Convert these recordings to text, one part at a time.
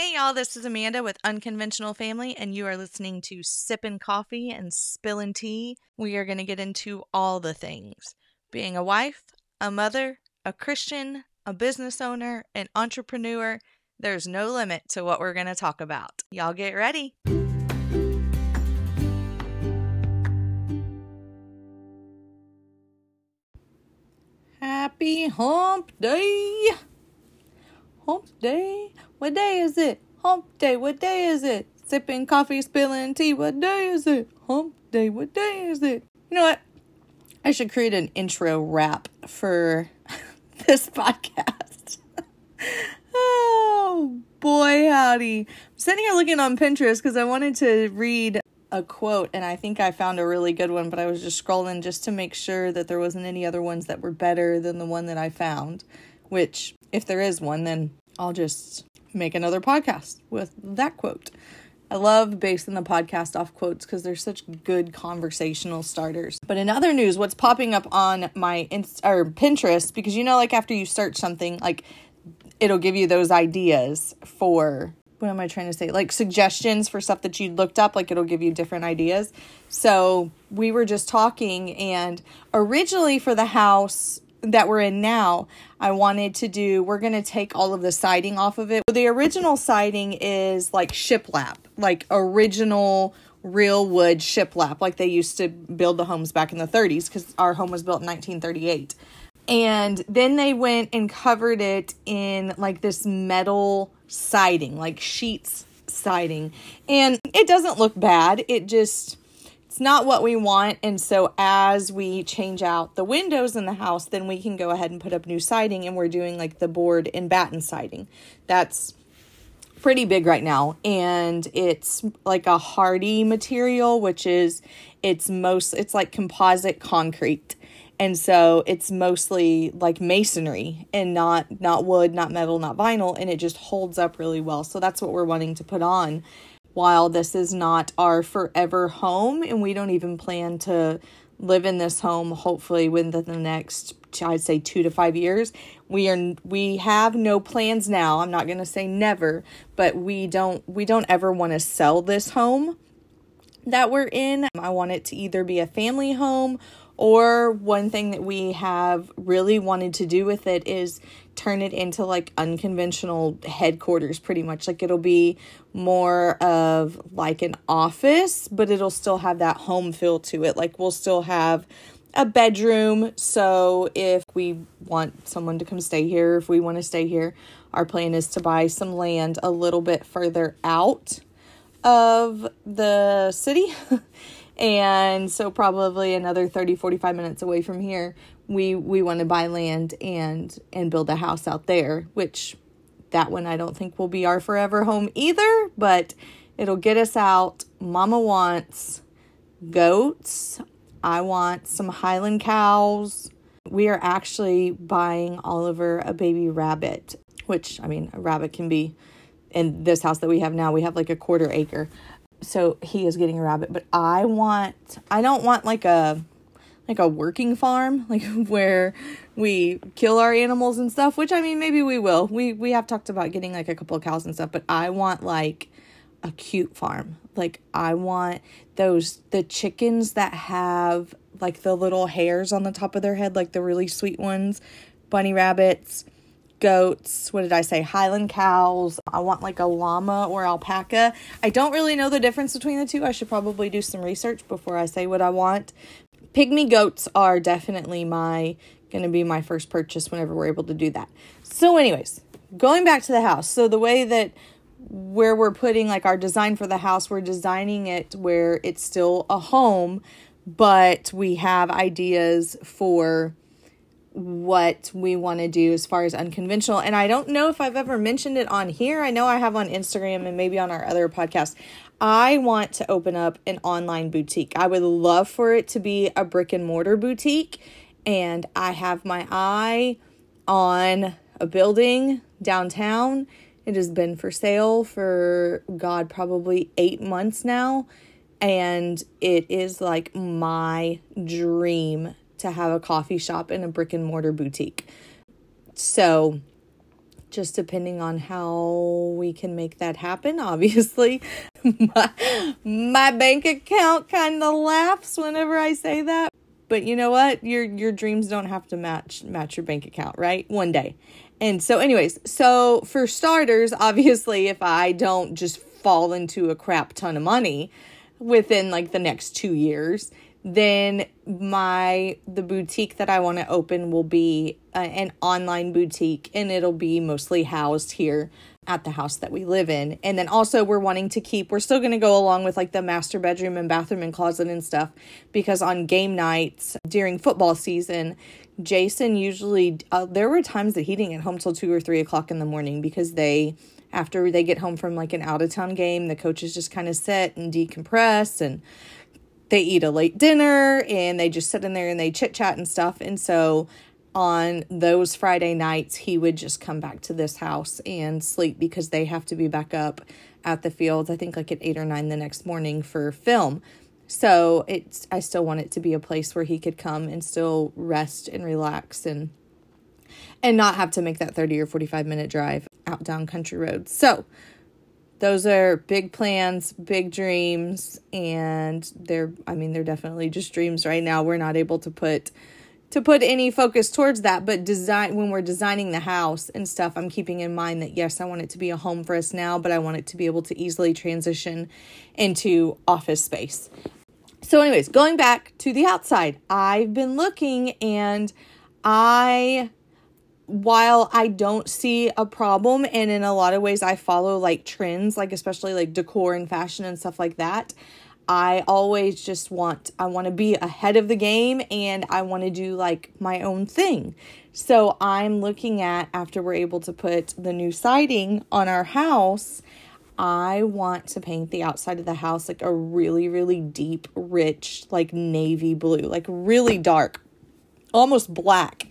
Hey y'all, this is Amanda with Unconventional Family, and you are listening to Sippin' Coffee and Spillin' Tea. We are going to get into all the things being a wife, a mother, a Christian, a business owner, an entrepreneur. There's no limit to what we're going to talk about. Y'all get ready. Happy hump day. Hump day. What day is it? Hump day. What day is it? Sipping coffee, spilling tea. What day is it? Hump day. What day is it? You know what? I should create an intro rap for this podcast. oh boy, howdy. I'm sitting here looking on Pinterest because I wanted to read a quote and I think I found a really good one, but I was just scrolling just to make sure that there wasn't any other ones that were better than the one that I found. Which, if there is one, then I'll just make another podcast with that quote. I love basing the podcast off quotes because they're such good conversational starters. But in other news, what's popping up on my Inst- or Pinterest because you know like after you search something like it'll give you those ideas for what am I trying to say? Like suggestions for stuff that you looked up, like it'll give you different ideas. So we were just talking, and originally for the house that we're in now, I wanted to do, we're going to take all of the siding off of it. The original siding is like shiplap, like original real wood shiplap, like they used to build the homes back in the 30s because our home was built in 1938. And then they went and covered it in like this metal siding, like sheets siding. And it doesn't look bad. It just it's not what we want. And so as we change out the windows in the house, then we can go ahead and put up new siding and we're doing like the board and batten siding. That's pretty big right now and it's like a hardy material which is it's most it's like composite concrete and so it's mostly like masonry and not not wood not metal not vinyl and it just holds up really well so that's what we're wanting to put on while this is not our forever home and we don't even plan to live in this home hopefully within the next I'd say 2 to 5 years we are we have no plans now. I'm not going to say never but we don't we don't ever want to sell this home that we're in. I want it to either be a family home or one thing that we have really wanted to do with it is turn it into like unconventional headquarters pretty much. Like it'll be more of like an office but it'll still have that home feel to it. Like we'll still have a bedroom. So if we want someone to come stay here if we want to stay here our plan is to buy some land a little bit further out of the city and so probably another 30 45 minutes away from here we we want to buy land and and build a house out there which that one i don't think will be our forever home either but it'll get us out. Mama wants goats. I want some highland cows. We are actually buying oliver a baby rabbit which i mean a rabbit can be in this house that we have now we have like a quarter acre so he is getting a rabbit but i want i don't want like a like a working farm like where we kill our animals and stuff which i mean maybe we will. We we have talked about getting like a couple of cows and stuff but i want like a cute farm. Like i want those the chickens that have like the little hairs on the top of their head like the really sweet ones bunny rabbits goats. What did I say? Highland cows. I want like a llama or alpaca. I don't really know the difference between the two. I should probably do some research before I say what I want. Pygmy goats are definitely my going to be my first purchase whenever we're able to do that. So anyways, going back to the house. So the way that where we're putting like our design for the house, we're designing it where it's still a home, but we have ideas for what we want to do as far as unconventional. And I don't know if I've ever mentioned it on here. I know I have on Instagram and maybe on our other podcast. I want to open up an online boutique. I would love for it to be a brick and mortar boutique. And I have my eye on a building downtown. It has been for sale for, God, probably eight months now. And it is like my dream to have a coffee shop and a brick and mortar boutique. So just depending on how we can make that happen. Obviously, my, my bank account kind of laughs whenever I say that. But you know what? Your your dreams don't have to match match your bank account, right? One day. And so anyways, so for starters, obviously if I don't just fall into a crap ton of money within like the next 2 years, then my the boutique that I want to open will be uh, an online boutique and it'll be mostly housed here at the house that we live in. And then also we're wanting to keep we're still going to go along with like the master bedroom and bathroom and closet and stuff because on game nights during football season, Jason usually uh, there were times that he didn't get home till 2 or 3 o'clock in the morning because they after they get home from like an out of town game, the coaches just kind of sit and decompress and they eat a late dinner and they just sit in there and they chit chat and stuff. And so on those Friday nights, he would just come back to this house and sleep because they have to be back up at the fields, I think like at eight or nine the next morning for film. So it's I still want it to be a place where he could come and still rest and relax and and not have to make that 30 or 45 minute drive out down country roads. So those are big plans, big dreams, and they're I mean they're definitely just dreams right now. We're not able to put to put any focus towards that, but design when we're designing the house and stuff, I'm keeping in mind that yes, I want it to be a home for us now, but I want it to be able to easily transition into office space. So anyways, going back to the outside, I've been looking and I while I don't see a problem, and in a lot of ways I follow like trends, like especially like decor and fashion and stuff like that, I always just want, I want to be ahead of the game and I want to do like my own thing. So I'm looking at after we're able to put the new siding on our house. I want to paint the outside of the house like a really, really deep, rich, like navy blue, like really dark, almost black.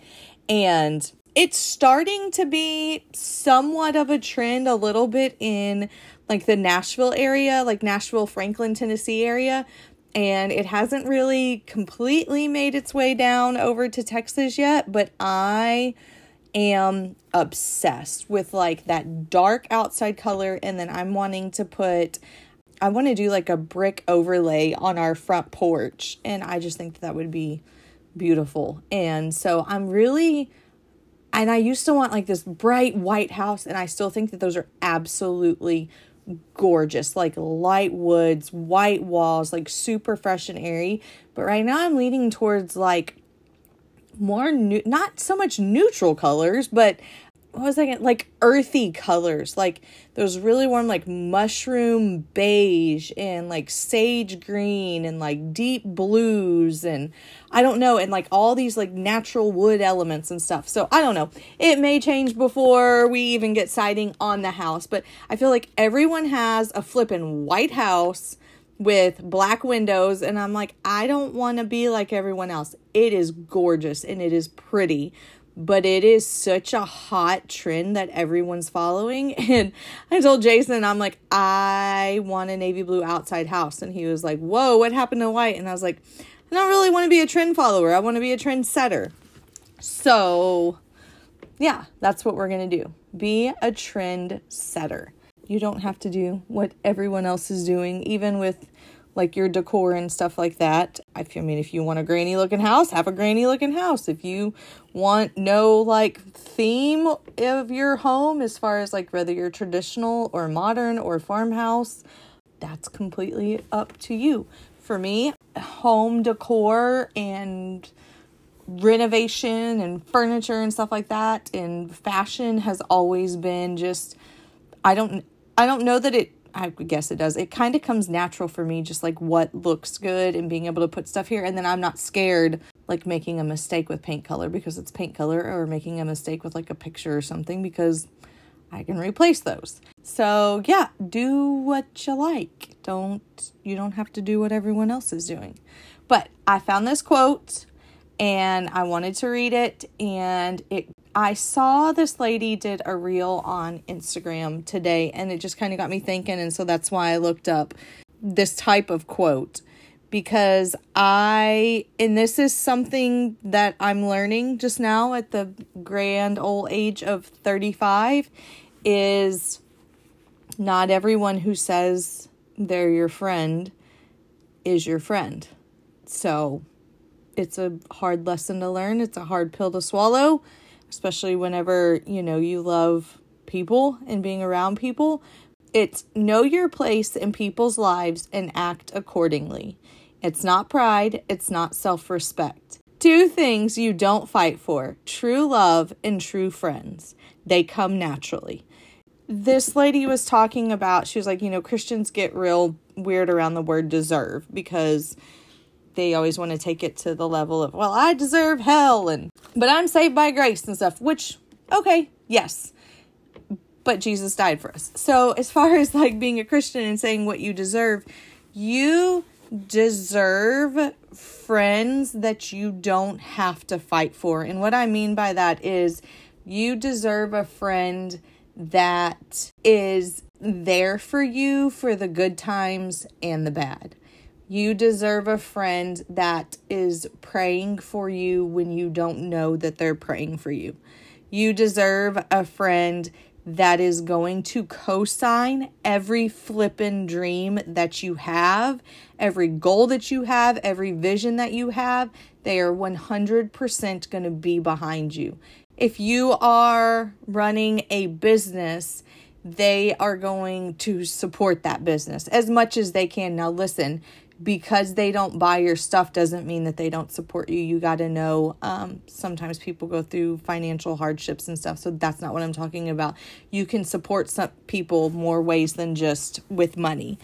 And it's starting to be somewhat of a trend a little bit in like the Nashville area, like Nashville, Franklin, Tennessee area. And it hasn't really completely made its way down over to Texas yet, but I am obsessed with like that dark outside color. And then I'm wanting to put, I want to do like a brick overlay on our front porch. And I just think that, that would be beautiful. And so I'm really and I used to want like this bright white house, and I still think that those are absolutely gorgeous, like light woods, white walls, like super fresh and airy. But right now I'm leaning towards like more new, not so much neutral colors, but what was I getting? like earthy colors, like those really warm, like mushroom beige and like sage green and like deep blues and I don't know, and like all these like natural wood elements and stuff. So I don't know. It may change before we even get siding on the house, but I feel like everyone has a flippin' white house with black windows and I'm like I don't want to be like everyone else. It is gorgeous and it is pretty but it is such a hot trend that everyone's following. And I told Jason, I'm like, I want a navy blue outside house. And he was like, Whoa, what happened to white? And I was like, I don't really want to be a trend follower. I want to be a trend setter. So, yeah, that's what we're going to do. Be a trend setter. You don't have to do what everyone else is doing, even with like your decor and stuff like that. I mean, if you want a granny looking house, have a granny looking house. If you want no like theme of your home as far as like whether you're traditional or modern or farmhouse, that's completely up to you. For me, home decor and renovation and furniture and stuff like that and fashion has always been just I don't I don't know that it I guess it does. It kind of comes natural for me, just like what looks good and being able to put stuff here. And then I'm not scared like making a mistake with paint color because it's paint color or making a mistake with like a picture or something because I can replace those. So yeah, do what you like. Don't, you don't have to do what everyone else is doing. But I found this quote and I wanted to read it and it I saw this lady did a reel on Instagram today and it just kind of got me thinking and so that's why I looked up this type of quote because I, and this is something that I'm learning just now at the grand old age of 35, is not everyone who says they're your friend is your friend. So it's a hard lesson to learn. It's a hard pill to swallow, especially whenever, you know, you love people and being around people. It's know your place in people's lives and act accordingly. It's not pride, it's not self respect. Two things you don't fight for true love and true friends. They come naturally. This lady was talking about, she was like, you know, Christians get real weird around the word deserve because they always want to take it to the level of, well, I deserve hell and, but I'm saved by grace and stuff, which, okay, yes but Jesus died for us. So, as far as like being a Christian and saying what you deserve, you deserve friends that you don't have to fight for. And what I mean by that is you deserve a friend that is there for you for the good times and the bad. You deserve a friend that is praying for you when you don't know that they're praying for you. You deserve a friend that is going to co sign every flippin' dream that you have, every goal that you have, every vision that you have. They are 100% going to be behind you. If you are running a business, they are going to support that business as much as they can. Now, listen, because they don't buy your stuff doesn't mean that they don't support you. You got to know um, sometimes people go through financial hardships and stuff. So that's not what I'm talking about. You can support some people more ways than just with money.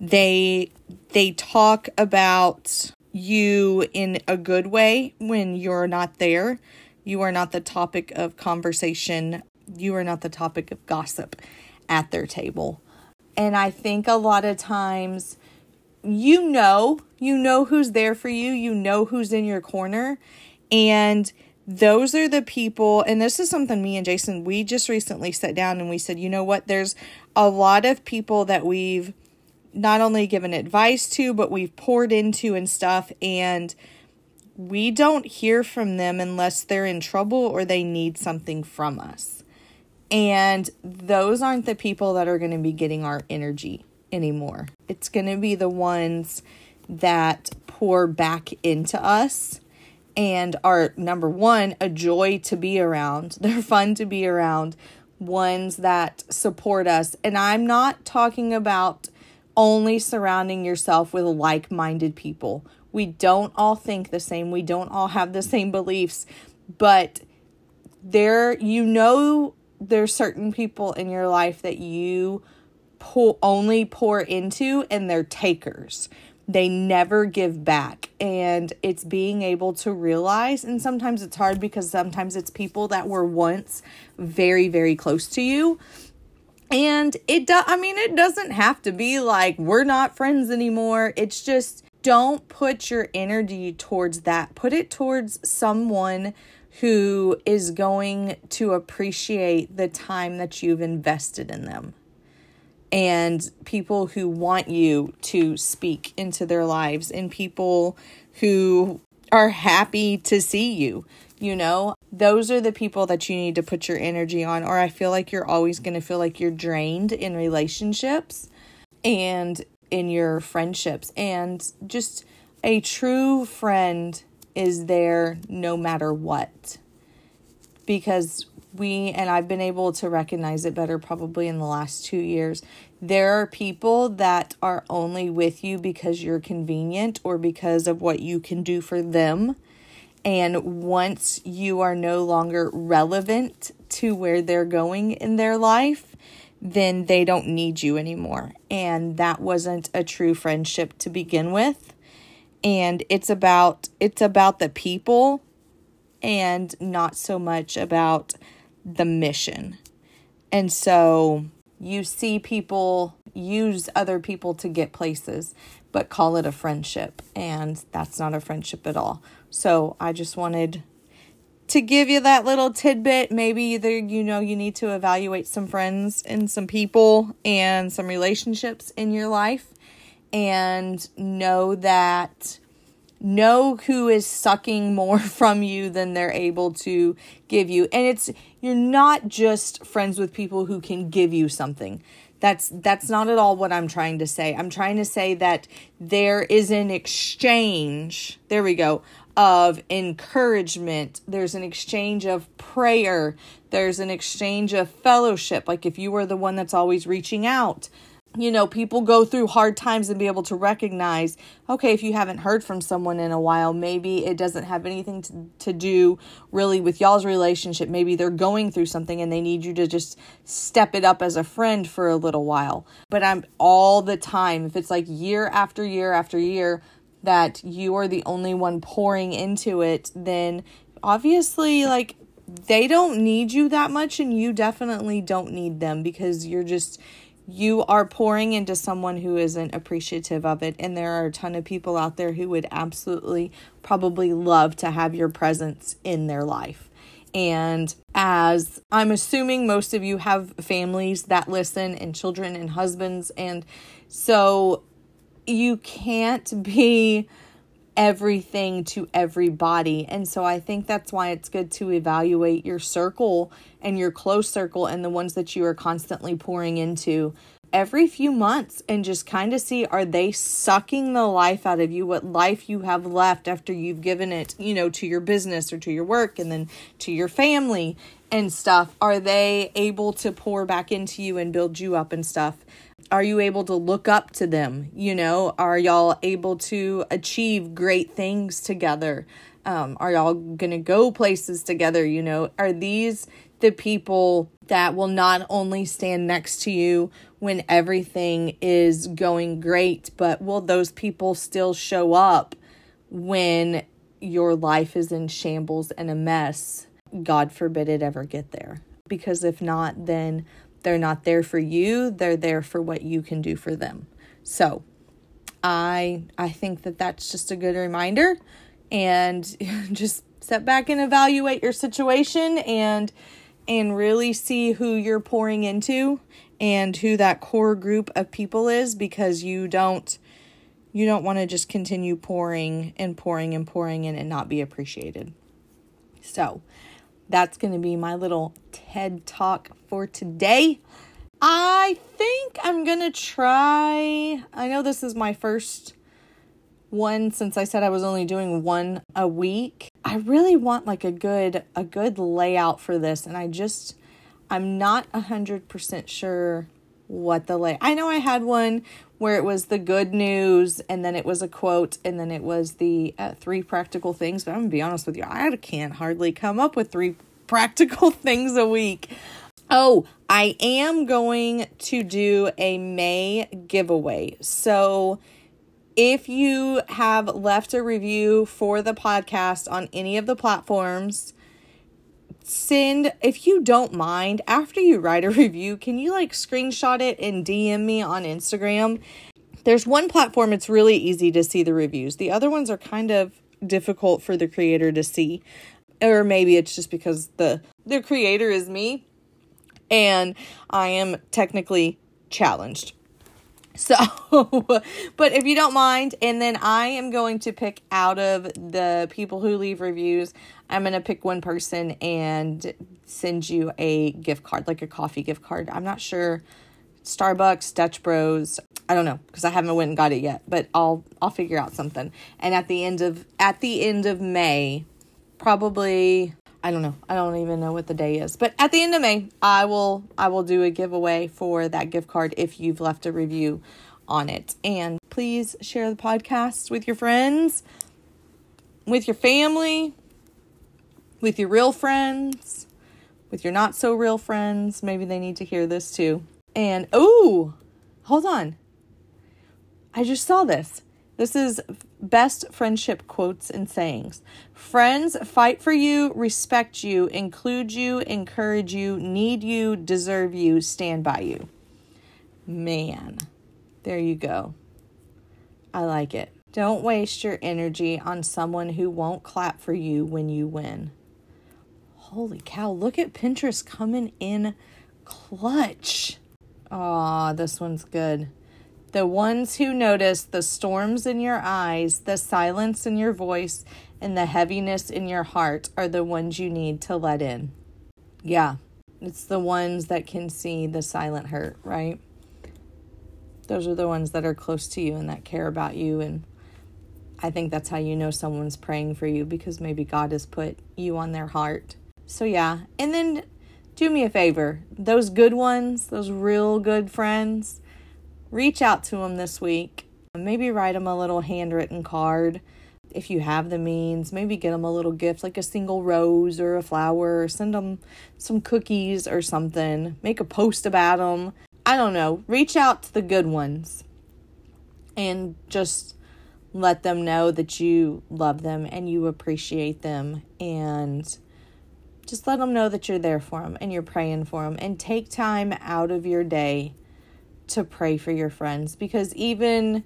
They they talk about you in a good way when you're not there. You are not the topic of conversation. You are not the topic of gossip at their table. And I think a lot of times you know, you know who's there for you, you know who's in your corner. And those are the people, and this is something me and Jason, we just recently sat down and we said, you know what, there's a lot of people that we've not only given advice to, but we've poured into and stuff. And we don't hear from them unless they're in trouble or they need something from us. And those aren't the people that are going to be getting our energy anymore. It's going to be the ones that pour back into us and are number one, a joy to be around. They're fun to be around, ones that support us. And I'm not talking about only surrounding yourself with like minded people. We don't all think the same, we don't all have the same beliefs, but there, you know, there's certain people in your life that you pour only pour into and they're takers. They never give back. And it's being able to realize, and sometimes it's hard because sometimes it's people that were once very, very close to you. And it does, I mean, it doesn't have to be like we're not friends anymore. It's just don't put your energy towards that. Put it towards someone who is going to appreciate the time that you've invested in them and people who want you to speak into their lives and people who are happy to see you. You know, those are the people that you need to put your energy on, or I feel like you're always going to feel like you're drained in relationships and in your friendships. And just a true friend is there no matter what. Because we, and I've been able to recognize it better probably in the last two years. There are people that are only with you because you're convenient or because of what you can do for them. And once you are no longer relevant to where they're going in their life, then they don't need you anymore. And that wasn't a true friendship to begin with. And it's about it's about the people and not so much about the mission. And so you see people use other people to get places, but call it a friendship. And that's not a friendship at all. So I just wanted to give you that little tidbit. Maybe either you know you need to evaluate some friends and some people and some relationships in your life and know that know who is sucking more from you than they're able to give you and it's you're not just friends with people who can give you something that's that's not at all what I'm trying to say. I'm trying to say that there is an exchange. There we go. Of encouragement. There's an exchange of prayer. There's an exchange of fellowship. Like if you were the one that's always reaching out, you know, people go through hard times and be able to recognize, okay, if you haven't heard from someone in a while, maybe it doesn't have anything to, to do really with y'all's relationship. Maybe they're going through something and they need you to just step it up as a friend for a little while. But I'm all the time, if it's like year after year after year that you are the only one pouring into it, then obviously, like, they don't need you that much and you definitely don't need them because you're just you are pouring into someone who isn't appreciative of it. And there are a ton of people out there who would absolutely probably love to have your presence in their life. And as I'm assuming most of you have families that listen and children and husbands. And so you can't be everything to everybody. And so I think that's why it's good to evaluate your circle and your close circle and the ones that you are constantly pouring into every few months and just kind of see are they sucking the life out of you what life you have left after you've given it you know to your business or to your work and then to your family and stuff are they able to pour back into you and build you up and stuff are you able to look up to them? You know, are y'all able to achieve great things together? Um, are y'all gonna go places together? You know, are these the people that will not only stand next to you when everything is going great, but will those people still show up when your life is in shambles and a mess? God forbid it ever get there. Because if not, then they're not there for you, they're there for what you can do for them. So, I I think that that's just a good reminder and just step back and evaluate your situation and and really see who you're pouring into and who that core group of people is because you don't you don't want to just continue pouring and pouring and pouring in and not be appreciated. So, that's going to be my little TED talk for today. I think I'm going to try. I know this is my first one since I said I was only doing one a week. I really want like a good a good layout for this and I just I'm not a 100% sure what the lay. I know I had one where it was the good news and then it was a quote and then it was the uh, three practical things but i'm gonna be honest with you i can't hardly come up with three practical things a week oh i am going to do a may giveaway so if you have left a review for the podcast on any of the platforms send if you don't mind after you write a review can you like screenshot it and dm me on instagram? There's one platform it's really easy to see the reviews. The other ones are kind of difficult for the creator to see. Or maybe it's just because the the creator is me and i am technically challenged. So, but if you don't mind, and then I am going to pick out of the people who leave reviews, I'm going to pick one person and send you a gift card, like a coffee gift card. I'm not sure Starbucks, Dutch Bros. I don't know because I haven't went and got it yet, but I'll I'll figure out something. And at the end of at the end of May, probably I don't know. I don't even know what the day is. But at the end of May, I will I will do a giveaway for that gift card if you've left a review on it. And please share the podcast with your friends, with your family, with your real friends, with your not so real friends. Maybe they need to hear this too. And oh, hold on. I just saw this. This is best friendship quotes and sayings. Friends fight for you, respect you, include you, encourage you, need you, deserve you, stand by you. Man, there you go. I like it. Don't waste your energy on someone who won't clap for you when you win. Holy cow, look at Pinterest coming in clutch. Aw, this one's good. The ones who notice the storms in your eyes, the silence in your voice, and the heaviness in your heart are the ones you need to let in. Yeah, it's the ones that can see the silent hurt, right? Those are the ones that are close to you and that care about you. And I think that's how you know someone's praying for you because maybe God has put you on their heart. So, yeah. And then do me a favor those good ones, those real good friends, reach out to them this week. Maybe write them a little handwritten card if you have the means. Maybe get them a little gift like a single rose or a flower, or send them some cookies or something. Make a post about them. I don't know. Reach out to the good ones and just let them know that you love them and you appreciate them and just let them know that you're there for them and you're praying for them and take time out of your day to pray for your friends because even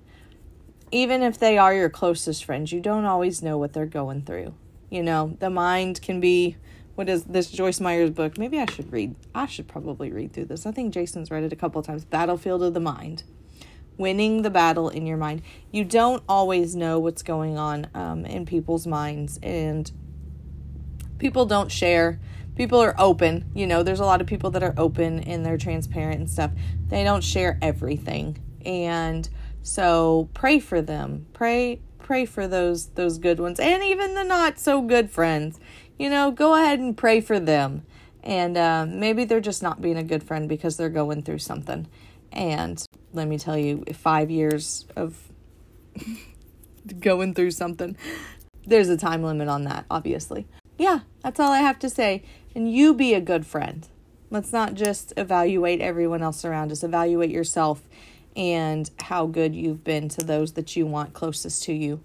even if they are your closest friends you don't always know what they're going through. You know the mind can be what is this joyce meyer's book? Maybe i should read i should probably read through this. I think jason's read it a couple times. Battlefield of the mind. Winning the battle in your mind. You don't always know what's going on um, in people's minds and people don't share. People are open you know there's a lot of people that are open and they're transparent and stuff. They don't share everything. And so pray for them. Pray pray for those those good ones and even the not so good friends. You know go ahead and pray for them. And uh, maybe they're just not being a good friend because they're going through something. And let me tell you five years of going through something there's a time limit on that obviously yeah, that's all I have to say. And you be a good friend. Let's not just evaluate everyone else around us, evaluate yourself and how good you've been to those that you want closest to you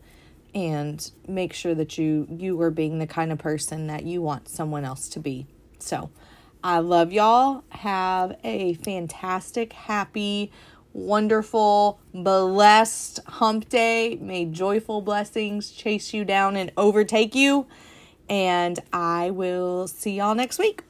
and make sure that you you are being the kind of person that you want someone else to be. So, I love y'all. Have a fantastic, happy, wonderful, blessed hump day. May joyful blessings chase you down and overtake you and I will see y'all next week.